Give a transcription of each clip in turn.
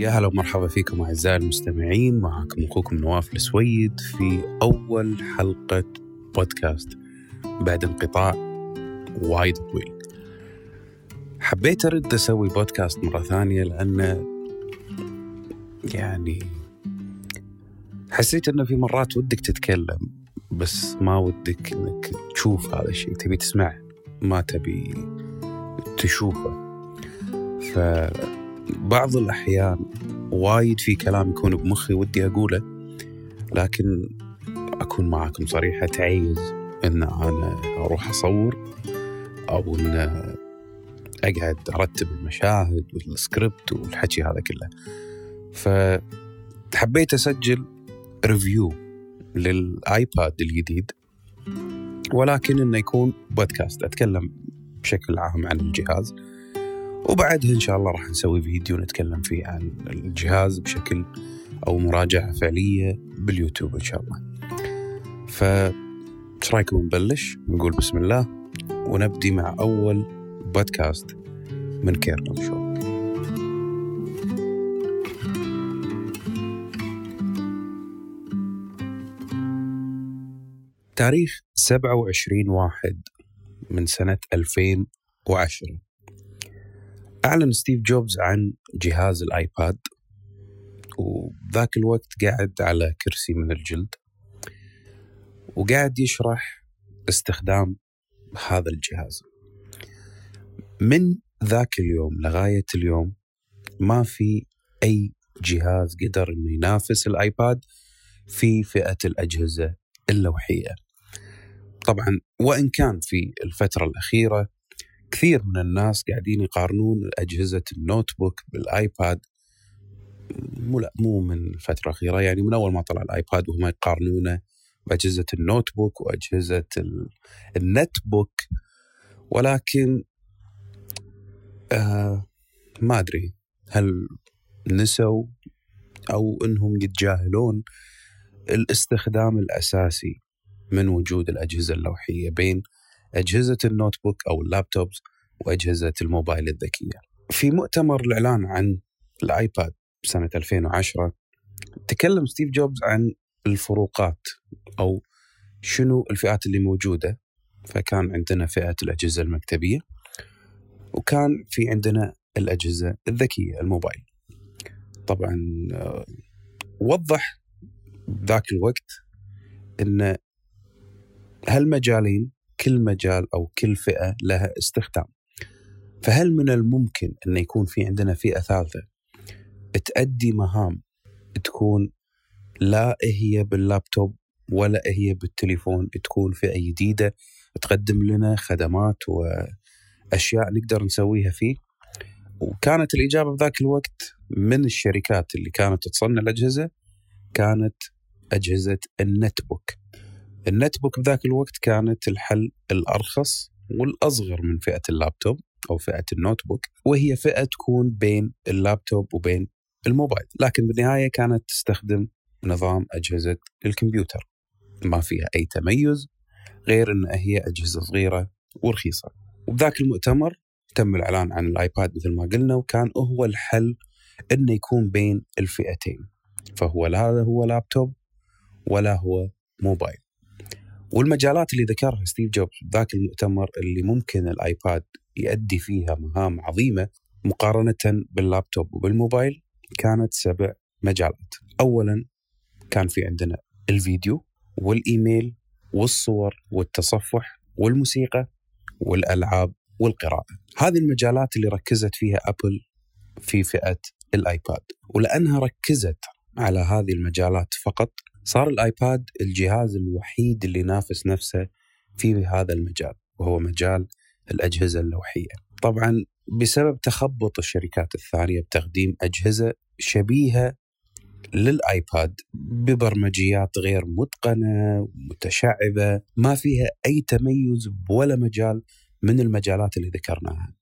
يا هلا ومرحبا فيكم أعزائي المستمعين معكم أخوكم نواف السويد في أول حلقة بودكاست. بعد انقطاع وايد طويل. حبيت أرد أسوي بودكاست مرة ثانية لأن يعني حسيت إنه في مرات ودك تتكلم بس ما ودك إنك تشوف هذا الشيء. تبي تسمعه ما تبي تشوفه. فبعض الأحيان وايد في كلام يكون بمخي ودي أقوله لكن أكون معكم صريح أتعيز إن أنا أروح أصور أو إن أقعد أرتب المشاهد والسكريبت والحكي هذا كله. فحبيت أسجل review لل iPad الجديد ولكن إنه يكون بودكاست أتكلم بشكل عام عن الجهاز. وبعدها إن شاء الله راح نسوي فيديو نتكلم فيه عن الجهاز بشكل أو مراجعة فعلية باليوتيوب إن شاء الله. ف إيش رأيكم نبلش؟ نقول بسم الله ونبدي مع أول بودكاست من كيرنل شو. تاريخ 27 واحد من سنة 2010 أعلن ستيف جوبز عن جهاز ال iPad وذاك الوقت قاعد على كرسي من الجلد وقاعد يشرح استخدام هذا الجهاز من ذاك اليوم لغاية اليوم ما في أي جهاز قدر إنه ينافس ال iPad في فئة الأجهزة اللوحيه. طبعا وإن كان في الفترة الأخيرة كثير من الناس قاعدين يقارنون اجهزه ال notebook بال iPad. مو لا مو من الفترة الأخيرة يعني من أول ما طلع ال iPad وهم يقارنونه بأجهزة ال notebook وأجهزة ال netbook ولكن آه ما أدري هل نسوا أو إنهم يتجاهلون الاستخدام الأساسي من وجود الأجهزة اللوحية بين أجهزة ال notebook أو ال laptops وأجهزة الموبايل الذكية. في مؤتمر الاعلان عن ال iPad سنة 2010 تكلم ستيف جوبز عن الفروقات أو شنو الفئات اللي موجودة فكان عندنا فئة الأجهزة المكتبية وكان في عندنا الأجهزة الذكية الموبايل. طبعا وضح ذاك الوقت إن هالمجالين كل مجال أو كل فئة لها استخدام. فهل من الممكن أن يكون في عندنا فئة ثالثة تأدي مهام تكون لا هي باللابتوب ولا هي بالتليفون تكون فئة جديدة تقدم لنا خدمات وأشياء نقدر نسويها فيه وكانت الإجابة بذاك الوقت من الشركات اللي كانت تصنع الأجهزة كانت أجهزة ال netbook. ال netbook بذاك الوقت كانت الحل الأرخص والأصغر من فئة اللابتوب أو فئة ال notebook وهي فئة تكون بين اللابتوب وبين الموبايل، لكن بالنهاية كانت تستخدم نظام أجهزة الكمبيوتر. ما فيها أي تميز غير إن هي أجهزة صغيرة ورخيصة. وبذاك المؤتمر تم الإعلان عن ال iPad مثل ما قلنا وكان هو الحل إنه يكون بين الفئتين فهو لا هو لابتوب ولا هو موبايل والمجالات اللي ذكرها ستيف جوبز ذاك المؤتمر اللي ممكن ال iPad يؤدي فيها مهام عظيمة مقارنة باللابتوب وبالموبايل كانت سبع مجالات. اولا كان في عندنا الفيديو والإيميل والصور والتصفح والموسيقى والألعاب والقراءة. هذه المجالات اللي ركزت فيها أبل في فئة الآيباد ولأنها ركزت على هذه المجالات فقط صار الآيباد الجهاز الوحيد اللي ينافس نفسه في هذا المجال وهو مجال الأجهزة اللوحية. طبعا بسبب تخبط الشركات الثانية بتقديم أجهزة شبيهة لل iPad ببرمجيات غير متقنة متشعبة ما فيها أي تميز ولا مجال من المجالات اللي ذكرناها.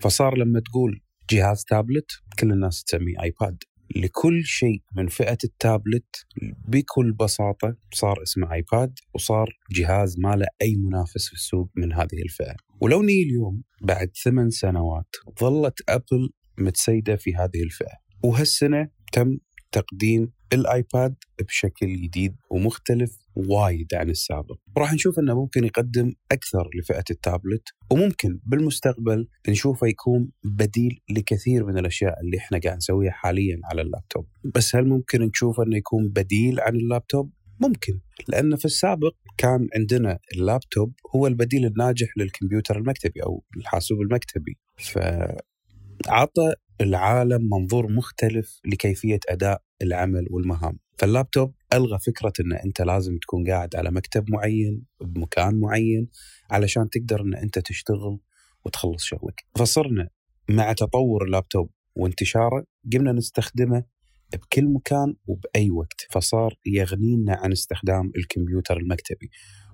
فصار لما تقول جهاز تابلت كل الناس تسميه iPad لكل شيء من فئة التابلت بكل بساطة صار اسمه iPad وصار جهاز ما له أي منافس في السوق من هذه الفئة. ولو نيي اليوم بعد ثمان سنوات ظلت Apple متسيدة في هذه الفئة. وهالسنة تم تقديم الآيباد بشكل جديد ومختلف وايد عن السابق. راح نشوف إنه ممكن يقدم أكثر لفئة التابلت وممكن بالمستقبل نشوفه يكون بديل لكثير من الأشياء اللي إحنا قاعد نسويها حاليا على اللابتوب. بس هل ممكن نشوف إنه يكون بديل عن اللابتوب؟ ممكن لأن في السابق كان عندنا اللابتوب هو البديل الناجح للكمبيوتر المكتبي أو الحاسوب المكتبي. فعطى العالم منظور مختلف لكيفية أداء العمل والمهام. فاللابتوب ألغى فكرة أن أنت لازم تكون قاعد على مكتب معين بمكان معين علشان تقدر أن أنت تشتغل وتخلص شغلك. فصرنا مع تطور اللابتوب وانتشاره قمنا نستخدمه بكل مكان وبأي وقت. فصار يغنينا عن استخدام الكمبيوتر المكتبي.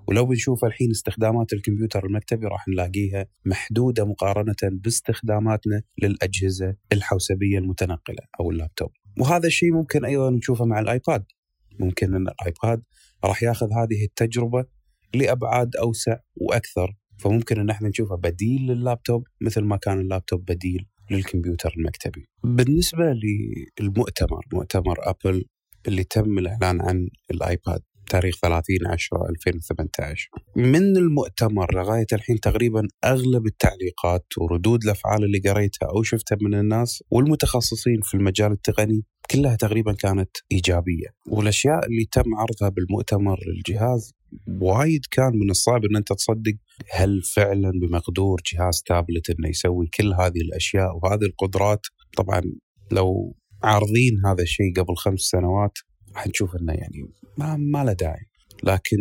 ولو بنشوف الحين استخدامات الكمبيوتر المكتبي راح نلاقيها محدودة مقارنة باستخداماتنا للأجهزة الحوسبية المتنقلة أو اللابتوب. وهذا الشيء ممكن أيضا نشوفه مع الآيباد. ممكن أن الآيباد راح ياخذ هذه التجربة لأبعاد أوسع وأكثر. فممكن أن إحنا نشوفه بديل لللابتوب مثل ما كان اللابتوب بديل للكمبيوتر المكتبي. بالنسبة للمؤتمر مؤتمر أبل اللي تم الإعلان عن الآيباد تاريخ 30 10 2018 من المؤتمر لغاية الحين تقريبا أغلب التعليقات وردود الأفعال اللي قريتها أو شفتها من الناس والمتخصصين في المجال التقني كلها تقريبا كانت إيجابية. والأشياء اللي تم عرضها بالمؤتمر الجهاز وايد كان من الصعب إن أنت تصدق هل فعلا بمقدور جهاز تابلت إنه يسوي كل هذه الأشياء وهذه القدرات. طبعا لو عارضين هذا الشيء قبل خمس سنوات راح نشوف إنه يعني ما, ما له داعي. لكن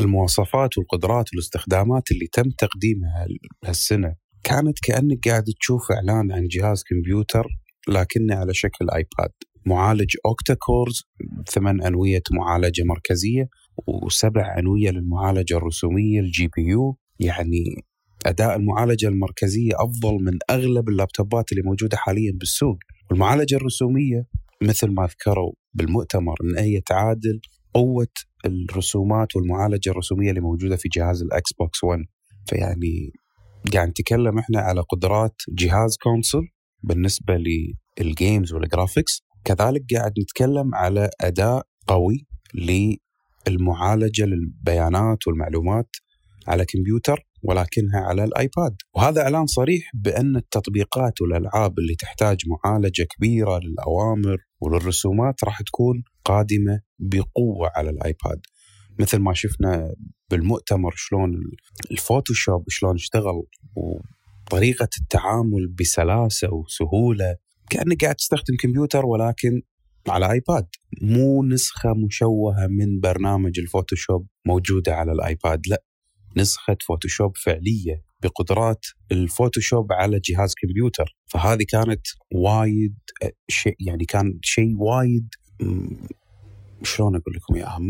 المواصفات والقدرات والاستخدامات اللي تم تقديمها هالسنة كانت كأنك قاعد تشوف إعلان عن جهاز كمبيوتر لكنه على شكل آيباد. معالج octa cores ثمان أنوية معالجة مركزية وسبع أنوية للمعالجة الرسومية ال GPU. يعني أداء المعالجة المركزية أفضل من أغلب اللابتوبات اللي موجودة حاليا بالسوق. والمعالجة الرسومية مثل ما ذكروا بالمؤتمر إن هي تعادل قوة الرسومات والمعالجة الرسومية اللي موجودة في جهاز الإكس بوكس 1 فيعني قاعد نتكلم إحنا على قدرات جهاز console بالنسبة لل games وال graphics كذلك قاعد نتكلم على اداء قوي للمعالجة للبيانات والمعلومات على كمبيوتر. ولكنها على الآيباد. وهذا إعلان صريح بأن التطبيقات والألعاب اللي تحتاج معالجة كبيرة للأوامر وللرسومات راح تكون قادمة بقوة على الآيباد. مثل ما شفنا بالمؤتمر شلون الفوتوشوب شلون اشتغل وطريقة التعامل بسلاسة وسهولة. كأنك قاعد تستخدم كمبيوتر ولكن على آيباد. مو نسخة مشوهة من برنامج الفوتوشوب موجودة على الآيباد لا. نسخة فوتوشوب فعلية بقدرات الفوتوشوب على جهاز كمبيوتر. فهذه كانت وايد شيء يعني كان شيء وايد شلون أقول لكم إياها؟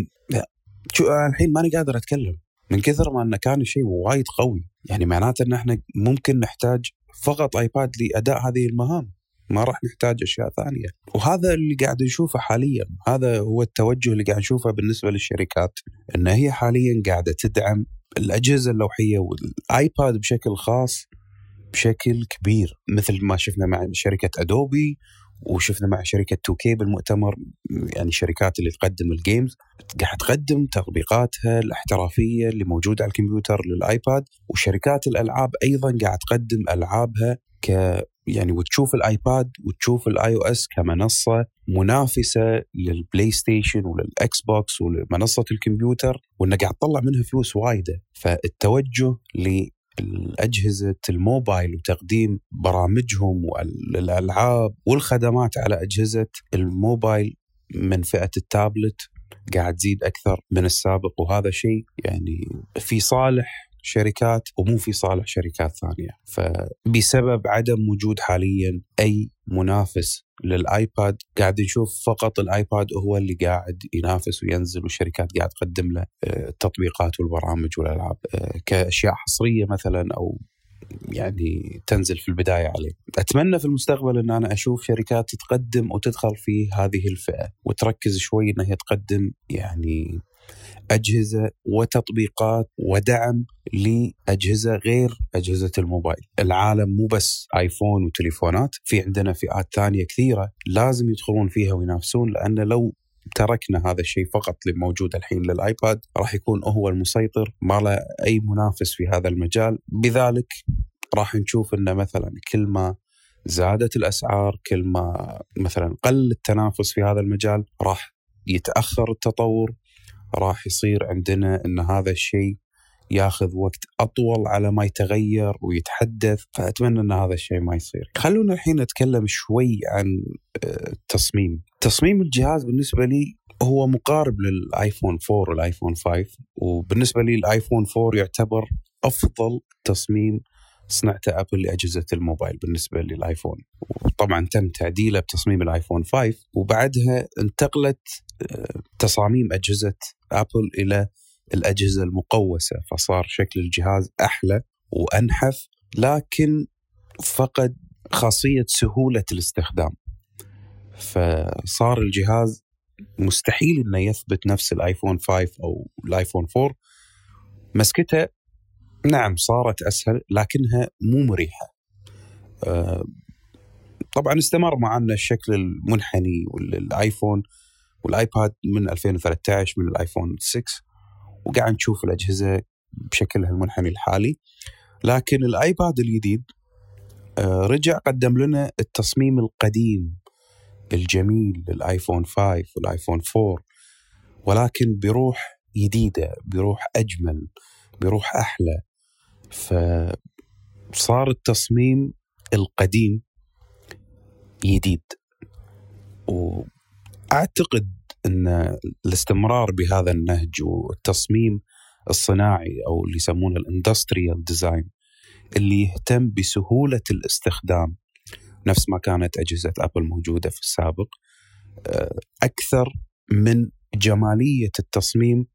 الحين ماني قادر أتكلم. من كثر ما إنه كان شيء وايد قوي يعني معناته إن إحنا ممكن نحتاج فقط ايباد لأداء هذه المهام. ما راح نحتاج أشياء ثانية. وهذا اللي قاعد نشوفه حاليا هذا هو التوجه اللي قاعد نشوفه بالنسبة للشركات إن هي حاليا قاعدة تدعم الأجهزة اللوحية والآيباد بشكل خاص بشكل كبير مثل ما شفنا مع شركة ادوبي وشفنا مع شركة 2K بالمؤتمر يعني شركات اللي تقدم ال games قاعد تقدم تطبيقاتها الاحترافية اللي موجودة على الكمبيوتر للآيباد وشركات الألعاب أيضا قاعد تقدم ألعابها ك يعني وتشوف الآيباد وتشوف ال iOS كمنصة منافسة للبلاي ستيشن وللاكس بوكس ولمنصة الكمبيوتر وانه قاعد تطلع منها فلوس وايدة. فالتوجه لأجهزة الموبايل وتقديم برامجهم والألعاب والخدمات على أجهزة الموبايل من فئة التابلت قاعد تزيد أكثر من السابق. وهذا شيء يعني في صالح شركات ومو في صالح شركات ثانية فبسبب عدم وجود حاليا أي منافس للآيباد قاعد نشوف فقط الآيباد هو اللي قاعد ينافس وينزل والشركات قاعد تقدم له آه، التطبيقات والبرامج والألعاب آه، كأشياء حصرية مثلا أو يعني تنزل في البداية عليه. أتمنى في المستقبل إن أنا أشوف شركات تقدم وتدخل في هذه الفئة وتركز شوي إنها تقدم يعني أجهزة وتطبيقات ودعم لأجهزة غير أجهزة الموبايل. العالم مو بس آيفون وتليفونات، في عندنا فئات ثانية كثيرة لازم يدخلون فيها وينافسون لأن لو تركنا هذا الشيء فقط اللي موجود الحين للآيباد راح يكون هو المسيطر ما له أي منافس في هذا المجال بذلك راح نشوف انه مثلا كل ما زادت الأسعار كل ما مثلا قل التنافس في هذا المجال راح يتأخر التطور راح يصير عندنا إن هذا الشيء ياخذ وقت أطول على ما يتغير ويتحدث فأتمنى إن هذا الشيء ما يصير. خلونا الحين نتكلم شوي عن التصميم. آه، تصميم الجهاز بالنسبة لي هو مقارب للآيفون 4 والآيفون 5 وبالنسبة لي الآيفون 4 يعتبر أفضل تصميم صنعته أبل لأجهزة الموبايل بالنسبة للايفون وطبعا تم تعديله بتصميم الآيفون 5 وبعدها انتقلت تصاميم أجهزة أبل إلى الأجهزة المقوسة فصار شكل الجهاز أحلى وأنحف لكن فقد خاصية سهولة الاستخدام فصار الجهاز مستحيل إنه يثبت نفس الآيفون 5 أو الآيفون 4 مسكته نعم صارت أسهل لكنها مو مريحة. آه، طبعا استمر معنا الشكل المنحني والآيفون والآيباد من 2013 من الآيفون 6 وقاعد نشوف الأجهزة بشكلها المنحني الحالي. لكن الآيباد الجديد آه، رجع قدم لنا التصميم القديم الجميل للآيفون 5 والآيفون 4 ولكن بروح جديدة بروح أجمل بروح أحلى. فصار التصميم القديم جديد. واعتقد إن الاستمرار بهذا النهج والتصميم الصناعي أو اللي يسمونه ال industrial design اللي يهتم بسهولة الاستخدام نفس ما كانت أجهزة أبل موجودة في السابق آه، أكثر من جمالية التصميم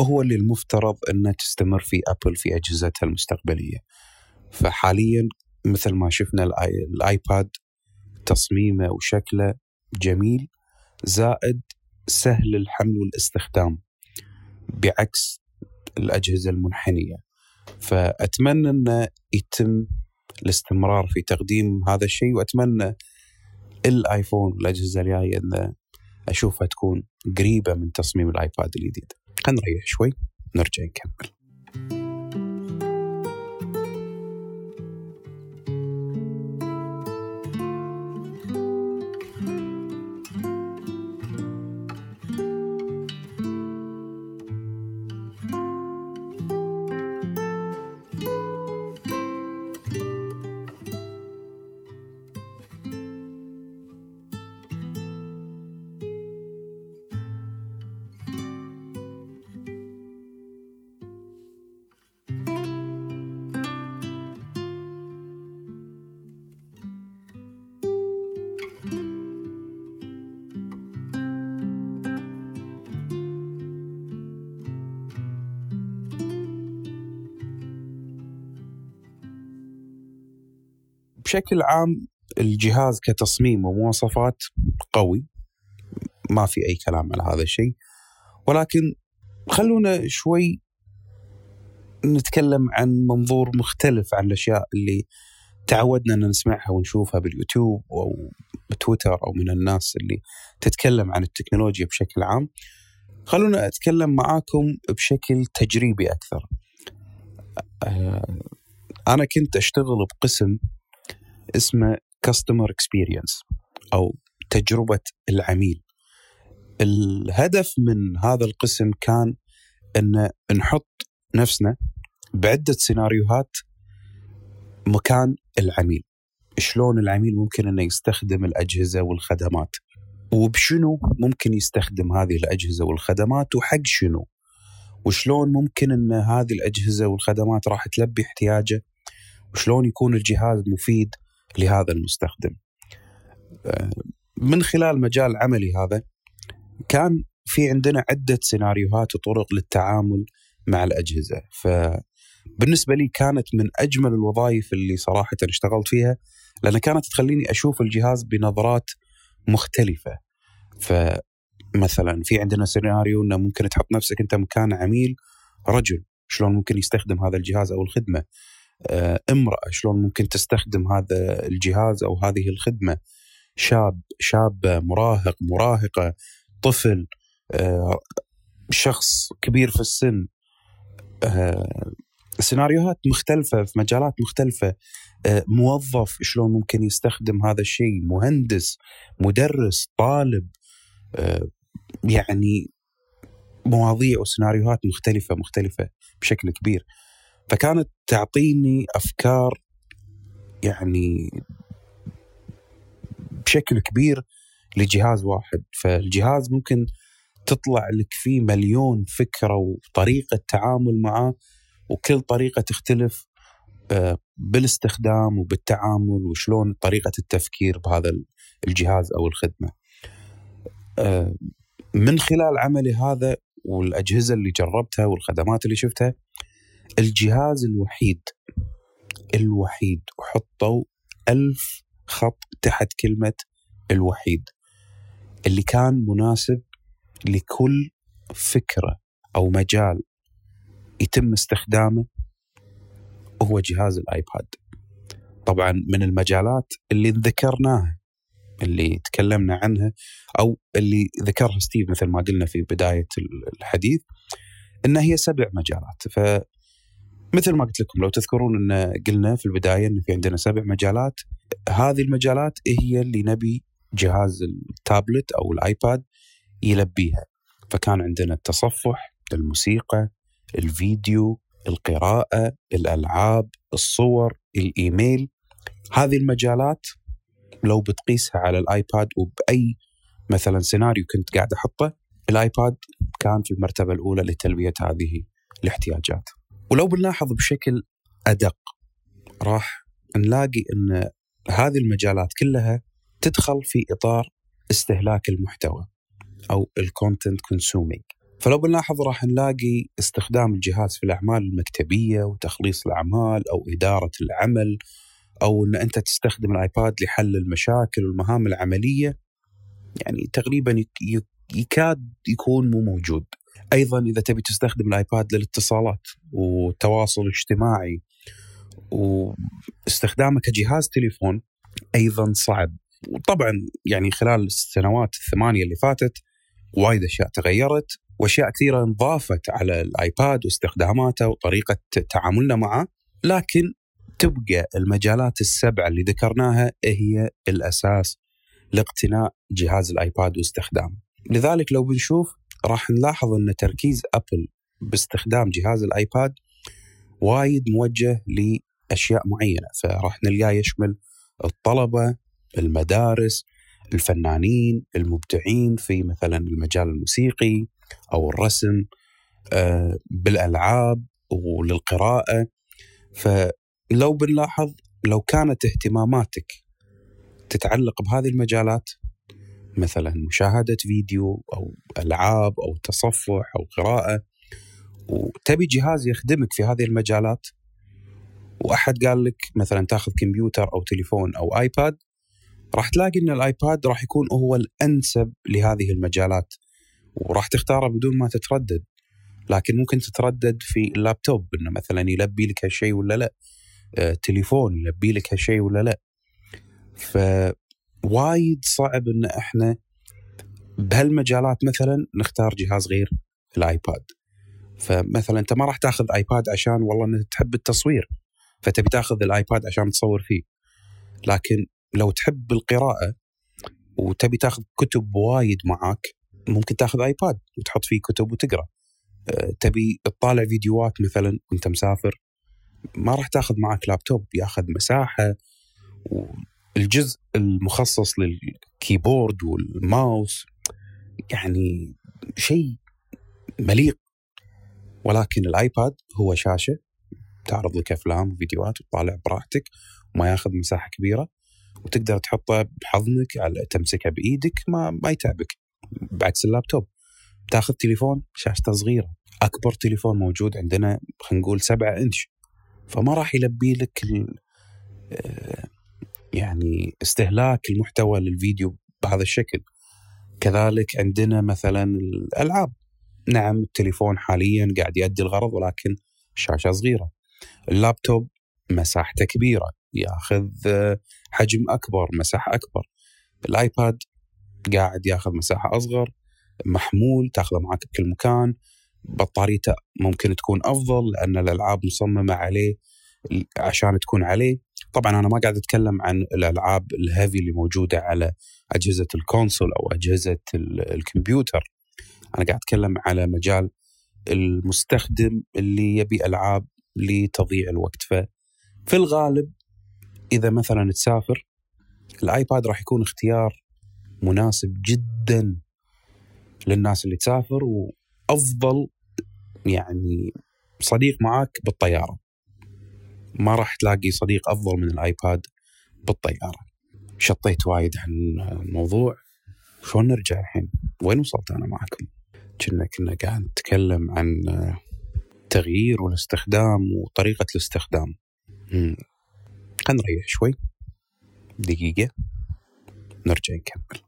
هو اللي المفترض انه تستمر في أبل في أجهزتها المستقبلية. فحاليا مثل ما شفنا الايباد تصميمه وشكله جميل زائد سهل الحمل والاستخدام بعكس الأجهزة المنحنية. فأتمنى انه يتم الاستمرار في تقديم هذا الشيء وأتمنى الآيفون والأجهزة الجاية أن أشوفها تكون قريبة من تصميم الآيباد الجديد. خلينا نريح شوي نرجع نكمل بشكل عام الجهاز كتصميم ومواصفات قوي ما في أي كلام على هذا الشيء ولكن خلونا شوي نتكلم عن منظور مختلف عن الأشياء اللي تعودنا أن نسمعها ونشوفها باليوتيوب أو بتويتر أو من الناس اللي تتكلم عن التكنولوجيا بشكل عام. خلونا أتكلم معاكم بشكل تجريبي أكثر. آه، أنا كنت أشتغل بقسم اسمه كاستمر اكسبيرينس أو تجربة العميل. الهدف من هذا القسم كان إن نحط نفسنا بعدة سيناريوهات مكان العميل. شلون العميل ممكن إنه يستخدم الأجهزة والخدمات؟ وبشنو ممكن يستخدم هذه الأجهزة والخدمات؟ وحق شنو؟ وشلون ممكن إن هذه الأجهزة والخدمات راح تلبي احتياجه؟ وشلون يكون الجهاز مفيد؟ لهذا المستخدم. من خلال مجال عملي هذا كان في عندنا عدة سيناريوهات وطرق للتعامل مع الأجهزة. فبالنسبة لي كانت من أجمل الوظائف اللي صراحة اشتغلت فيها لأن كانت تخليني أشوف الجهاز بنظرات مختلفة. فمن مثلا في عندنا سيناريو إنه ممكن تحط نفسك أنت مكان عميل رجل شلون ممكن يستخدم هذا الجهاز أو الخدمة؟ آه، امرأة شلون ممكن تستخدم هذا الجهاز أو هذه الخدمة؟ شاب شاب مراهق مراهقة طفل آه، شخص كبير في السن. آه، سيناريوهات مختلفة في مجالات مختلفة. موظف شلون ممكن يستخدم هذا الشيء؟ مهندس مدرس طالب. يعني مواضيع وسيناريوهات مختلفة مختلفة بشكل كبير. فكانت تعطيني أفكار يعني بشكل كبير لجهاز واحد. فالجهاز ممكن تطلع لك فيه مليون فكرة وطريقة تعامل معه وكل طريقة تختلف آه، بالاستخدام وبالتعامل وشلون طريقة التفكير بهذا الجهاز أو الخدمة. آه، من خلال عملي هذا والأجهزة اللي جربتها والخدمات اللي شفتها الجهاز الوحيد الوحيد. وحطوا ألف خط تحت كلمة الوحيد اللي كان مناسب لكل فكرة أو مجال يتم استخدامه هو جهاز الآيباد. طبعا من المجالات اللي ذكرناها اللي تكلمنا عنها أو اللي ذكرها ستيف مثل ما قلنا في بداية الحديث إنها هي سبع مجالات. ف مثل ما قلت لكم لو تذكرون إن قلنا في البداية إن في عندنا سبع مجالات هذه المجالات هي اللي نبي جهاز التابلت أو الآيباد يلبيها فكان عندنا التصفح الموسيقى الفيديو القراءة الألعاب الصور الإيميل هذه المجالات لو بتقيسها على الآيباد وبأي مثلا سيناريو كنت قاعد أحطه الآيباد كان في المرتبة الأولى لتلبية هذه الاحتياجات. ولو بنلاحظ بشكل أدق راح نلاقي إن هذه المجالات كلها تدخل في إطار استهلاك المحتوى أو ال content consuming. فلو بنلاحظ راح نلاقي استخدام الجهاز في الأعمال المكتبية وتخليص الأعمال أو إدارة العمل أو إن أنت تستخدم الآيباد لحل المشاكل والمهام العملية يعني تقريبا يكاد يكون مو موجود. أيضا إذا تبي تستخدم الآيباد للاتصالات والتواصل الاجتماعي واستخدامه كجهاز تليفون أيضا صعب. وطبعا يعني خلال السنوات الثمانية اللي فاتت وايد أشياء تغيرت وأشياء كثيرة انضافت على الآيباد واستخداماته وطريقة تعاملنا معه لكن تبقى المجالات السبعه اللي ذكرناها هي الأساس لاقتناء جهاز الآيباد واستخدامه. لذلك لو بنشوف راح نلاحظ أن تركيز أبل باستخدام جهاز الآيباد وايد موجه لأشياء معينة. فراح نلقاه يشمل الطلبة، المدارس، الفنانين، المبدعين في مثلا المجال الموسيقي أو الرسم آه، بالألعاب وللقراءة. ف لو بنلاحظ لو كانت اهتماماتك تتعلق بهذه المجالات مثلا مشاهدة فيديو أو ألعاب أو تصفح أو قراءة وتبي جهاز يخدمك في هذه المجالات. وأحد قال لك مثلا تأخذ كمبيوتر أو تليفون أو آيباد راح تلاقي أن الآيباد راح يكون هو الأنسب لهذه المجالات وراح تختاره بدون ما تتردد. لكن ممكن تتردد في اللابتوب إنه مثلا يلبي لك هالشيء ولا لا. آه، تليفون يلبي لك هالشيء ولا لا. فوايد صعب إن إحنا بهالمجالات مثلا نختار جهاز غير الآيباد. فمثلا أنت ما راح تأخذ آيباد عشان والله إنك تحب التصوير فتبي تأخذ الآيباد عشان تصور فيه. لكن لو تحب القراءة وتبي تأخذ كتب وايد معاك ممكن تأخذ آيباد وتحط فيه كتب وتقرأ. آه، تبي تطالع فيديوهات مثلا وأنت مسافر ما راح تأخذ معك لابتوب يأخذ مساحة والجزء المخصص للكيبورد والماوس يعني شيء مليق. ولكن الآيباد هو شاشة تعرض لك أفلام وفيديوهات وتطالع براحتك وما ياخذ مساحة كبيرة وتقدر تحطه بحضنك على تمسكه بإيدك ما ما يتعبك. بعكس اللابتوب. تاخذ تليفون شاشته صغيرة. أكبر تليفون موجود عندنا خلينا نقول 7 إنش. فما راح يلبي لك آه، يعني استهلاك المحتوى للفيديو بهذا الشكل. كذلك عندنا مثلا الألعاب. نعم التليفون حاليا قاعد يؤدي الغرض ولكن شاشة صغيرة. اللابتوب مساحته كبيرة. ياخذ حجم أكبر مساحة أكبر. الآيباد قاعد ياخذ مساحة أصغر. محمول تاخذه معك بكل مكان. بطاريته ممكن تكون أفضل لأن الألعاب مصممة عليه عشان تكون عليه. طبعا أنا ما قاعد أتكلم عن الألعاب ال heavy اللي موجودة على أجهزة ال console أو أجهزة الكمبيوتر. أنا قاعد أتكلم على مجال المستخدم اللي يبي ألعاب لتضييع الوقت. ففي الغالب إذا مثلا تسافر الآيباد راح يكون اختيار مناسب جدا للناس اللي تسافر وأفضل يعني صديق معك بالطيارة. ما راح تلاقي صديق أفضل من الآيباد بالطيارة. شطيت وايد عن الموضوع. شلون نرجع الحين؟ وين وصلت أنا معكم؟ كنا كنا قاعد نتكلم عن التغيير والاستخدام وطريقة الاستخدام. خلينا نريح شوي. دقيقة. نرجع نكمل.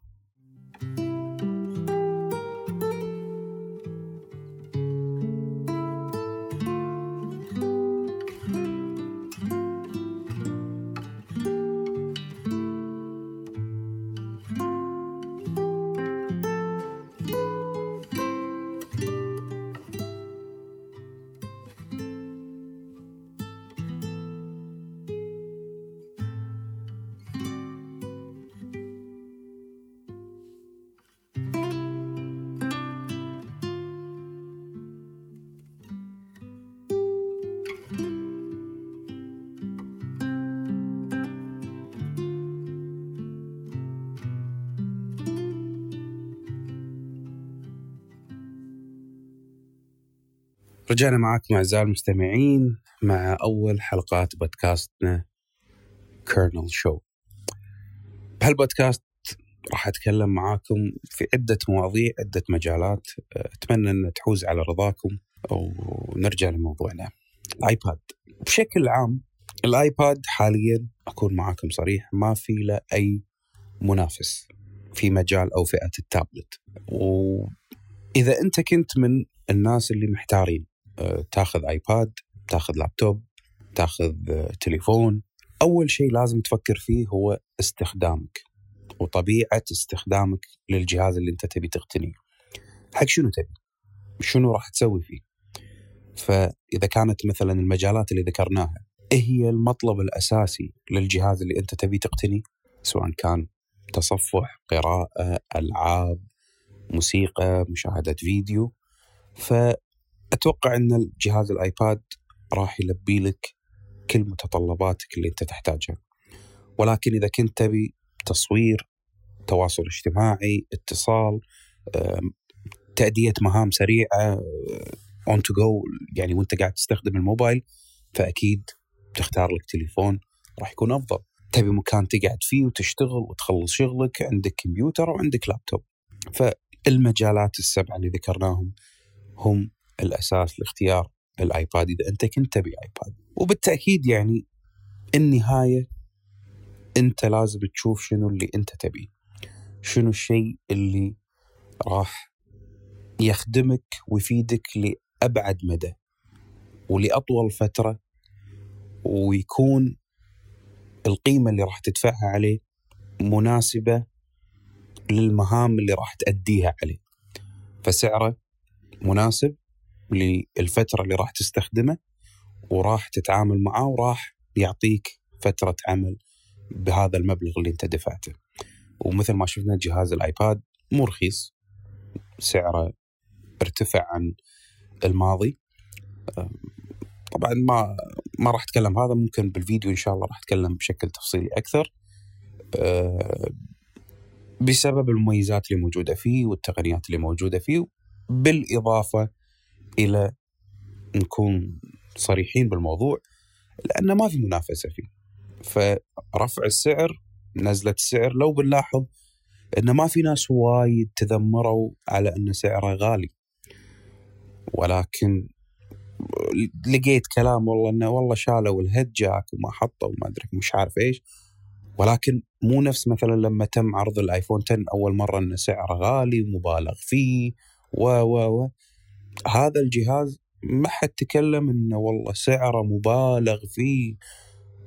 رجعنا معكم أعزائي المستمعين مع أول حلقات بودكاستنا Kernel Show بهالبودكاست راح أتكلم معاكم في عدة مواضيع عدة مجالات. أتمنى أن تحوز على رضاكم ونرجع لموضوعنا. الآيباد. بشكل عام الآيباد حاليا أكون معاكم صريح ما في له أي منافس في مجال أو فئة التابلت. وإذا أنت كنت من الناس اللي محتارين تاخذ آيباد تاخذ لابتوب تاخذ تليفون. أول شيء لازم تفكر فيه هو استخدامك وطبيعة استخدامك للجهاز اللي أنت تبي تقتنيه. حق شنو تبي؟ شنو راح تسوي فيه؟ فإذا كانت مثلا المجالات اللي ذكرناها إيه هي المطلب الأساسي للجهاز اللي أنت تبي تقتنيه سواء كان تصفح قراءة ألعاب موسيقى مشاهدة فيديو ف أتوقع إن الجهاز الآيباد راح يلبي لك كل متطلباتك اللي أنت تحتاجها. ولكن إذا كنت تبي تصوير تواصل اجتماعي اتصال تأدية مهام سريعة on to go يعني وأنت قاعد تستخدم الموبايل فأكيد تختار لك تليفون راح يكون أفضل. تبي مكان تقعد فيه وتشتغل وتخلص شغلك عندك كمبيوتر وعندك لابتوب. فالمجالات السبعة اللي ذكرناهم هم الأساس لاختيار الآيباد إذا أنت كنت تبي آيباد. وبالتأكيد يعني النهاية أنت لازم تشوف شنو اللي أنت تبيه. شنو الشيء اللي راح يخدمك ويفيدك لأبعد مدى ولأطول فترة ويكون القيمة اللي راح تدفعها عليه مناسبة للمهام اللي راح تأديها عليه. فسعره مناسب للفترة اللي راح تستخدمه وراح تتعامل معاه وراح يعطيك فترة عمل بهذا المبلغ اللي انت دفعته. ومثل ما شفنا جهاز الآيباد مو رخيص سعره ارتفع عن الماضي طبعا ما ما راح أتكلم هذا ممكن بالفيديو إن شاء الله راح أتكلم بشكل تفصيلي أكثر بسبب المميزات اللي موجودة فيه والتقنيات اللي موجودة فيه بالإضافة إلى نكون صريحين بالموضوع لأن ما في منافسة فيه. فرفع السعر نزلة السعر لو بنلاحظ إن ما في ناس وايد تذمروا على إن سعره غالي. ولكن لقيت كلام والله إنه والله شالوا الهيد جاك وما حطوا وما أدري مش عارف إيش. ولكن مو نفس مثلا لما تم عرض الآيفون 10 أول مرة انه سعره غالي ومبالغ فيه و و و. هذا الجهاز ما حد تكلم إنه والله سعره مبالغ فيه.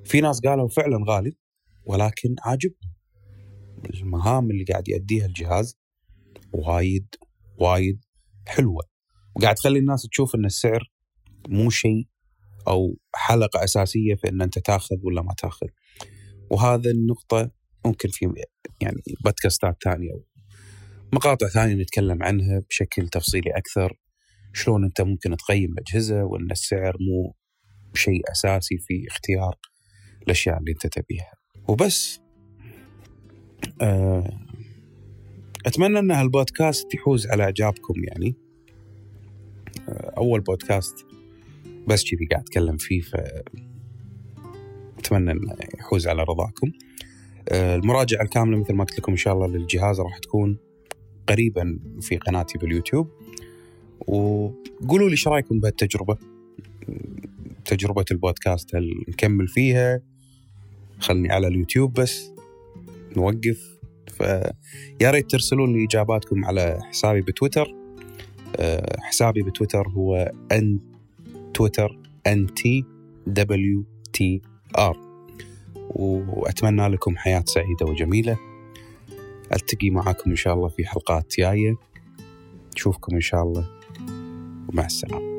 في ناس قالوا فعلا غالي ولكن عاجب. المهام اللي قاعد يأديها الجهاز وايد وايد حلوة. وقاعد تخلي الناس تشوف إن السعر مو شيء أو حلقة أساسية في إن أنت تاخذ ولا ما تاخذ. وهذا النقطة ممكن في يعني بودكاستات ثانية أو مقاطع ثانية نتكلم عنها بشكل تفصيلي أكثر. شلون أنت ممكن تقيم الاجهزه وأن السعر مو شيء أساسي في اختيار الأشياء اللي أنت تبيها. وبس. آه، أتمنى أن هالبودكاست يحوز على إعجابكم يعني. آه، أول بودكاست بس كذي قاعد أتكلم فيه ف أتمنى انه يحوز على رضاكم. آه، المراجعة الكاملة مثل ما قلت لكم إن شاء الله للجهاز راح تكون قريبا في قناتي باليوتيوب. وقولوا لي إيش رأيكم بهالتجربة؟ تجربة البودكاست هل نكمل فيها؟ خلني على اليوتيوب بس نوقف. فيا ريت ترسلون لي إجاباتكم على حسابي بتويتر. أه، حسابي بتويتر هو ان twitter N T W T R وأتمنى لكم حياة سعيدة وجميلة. ألتقي معاكم إن شاء الله في حلقات جاية. نشوفكم إن شاء الله. ومع السلامة.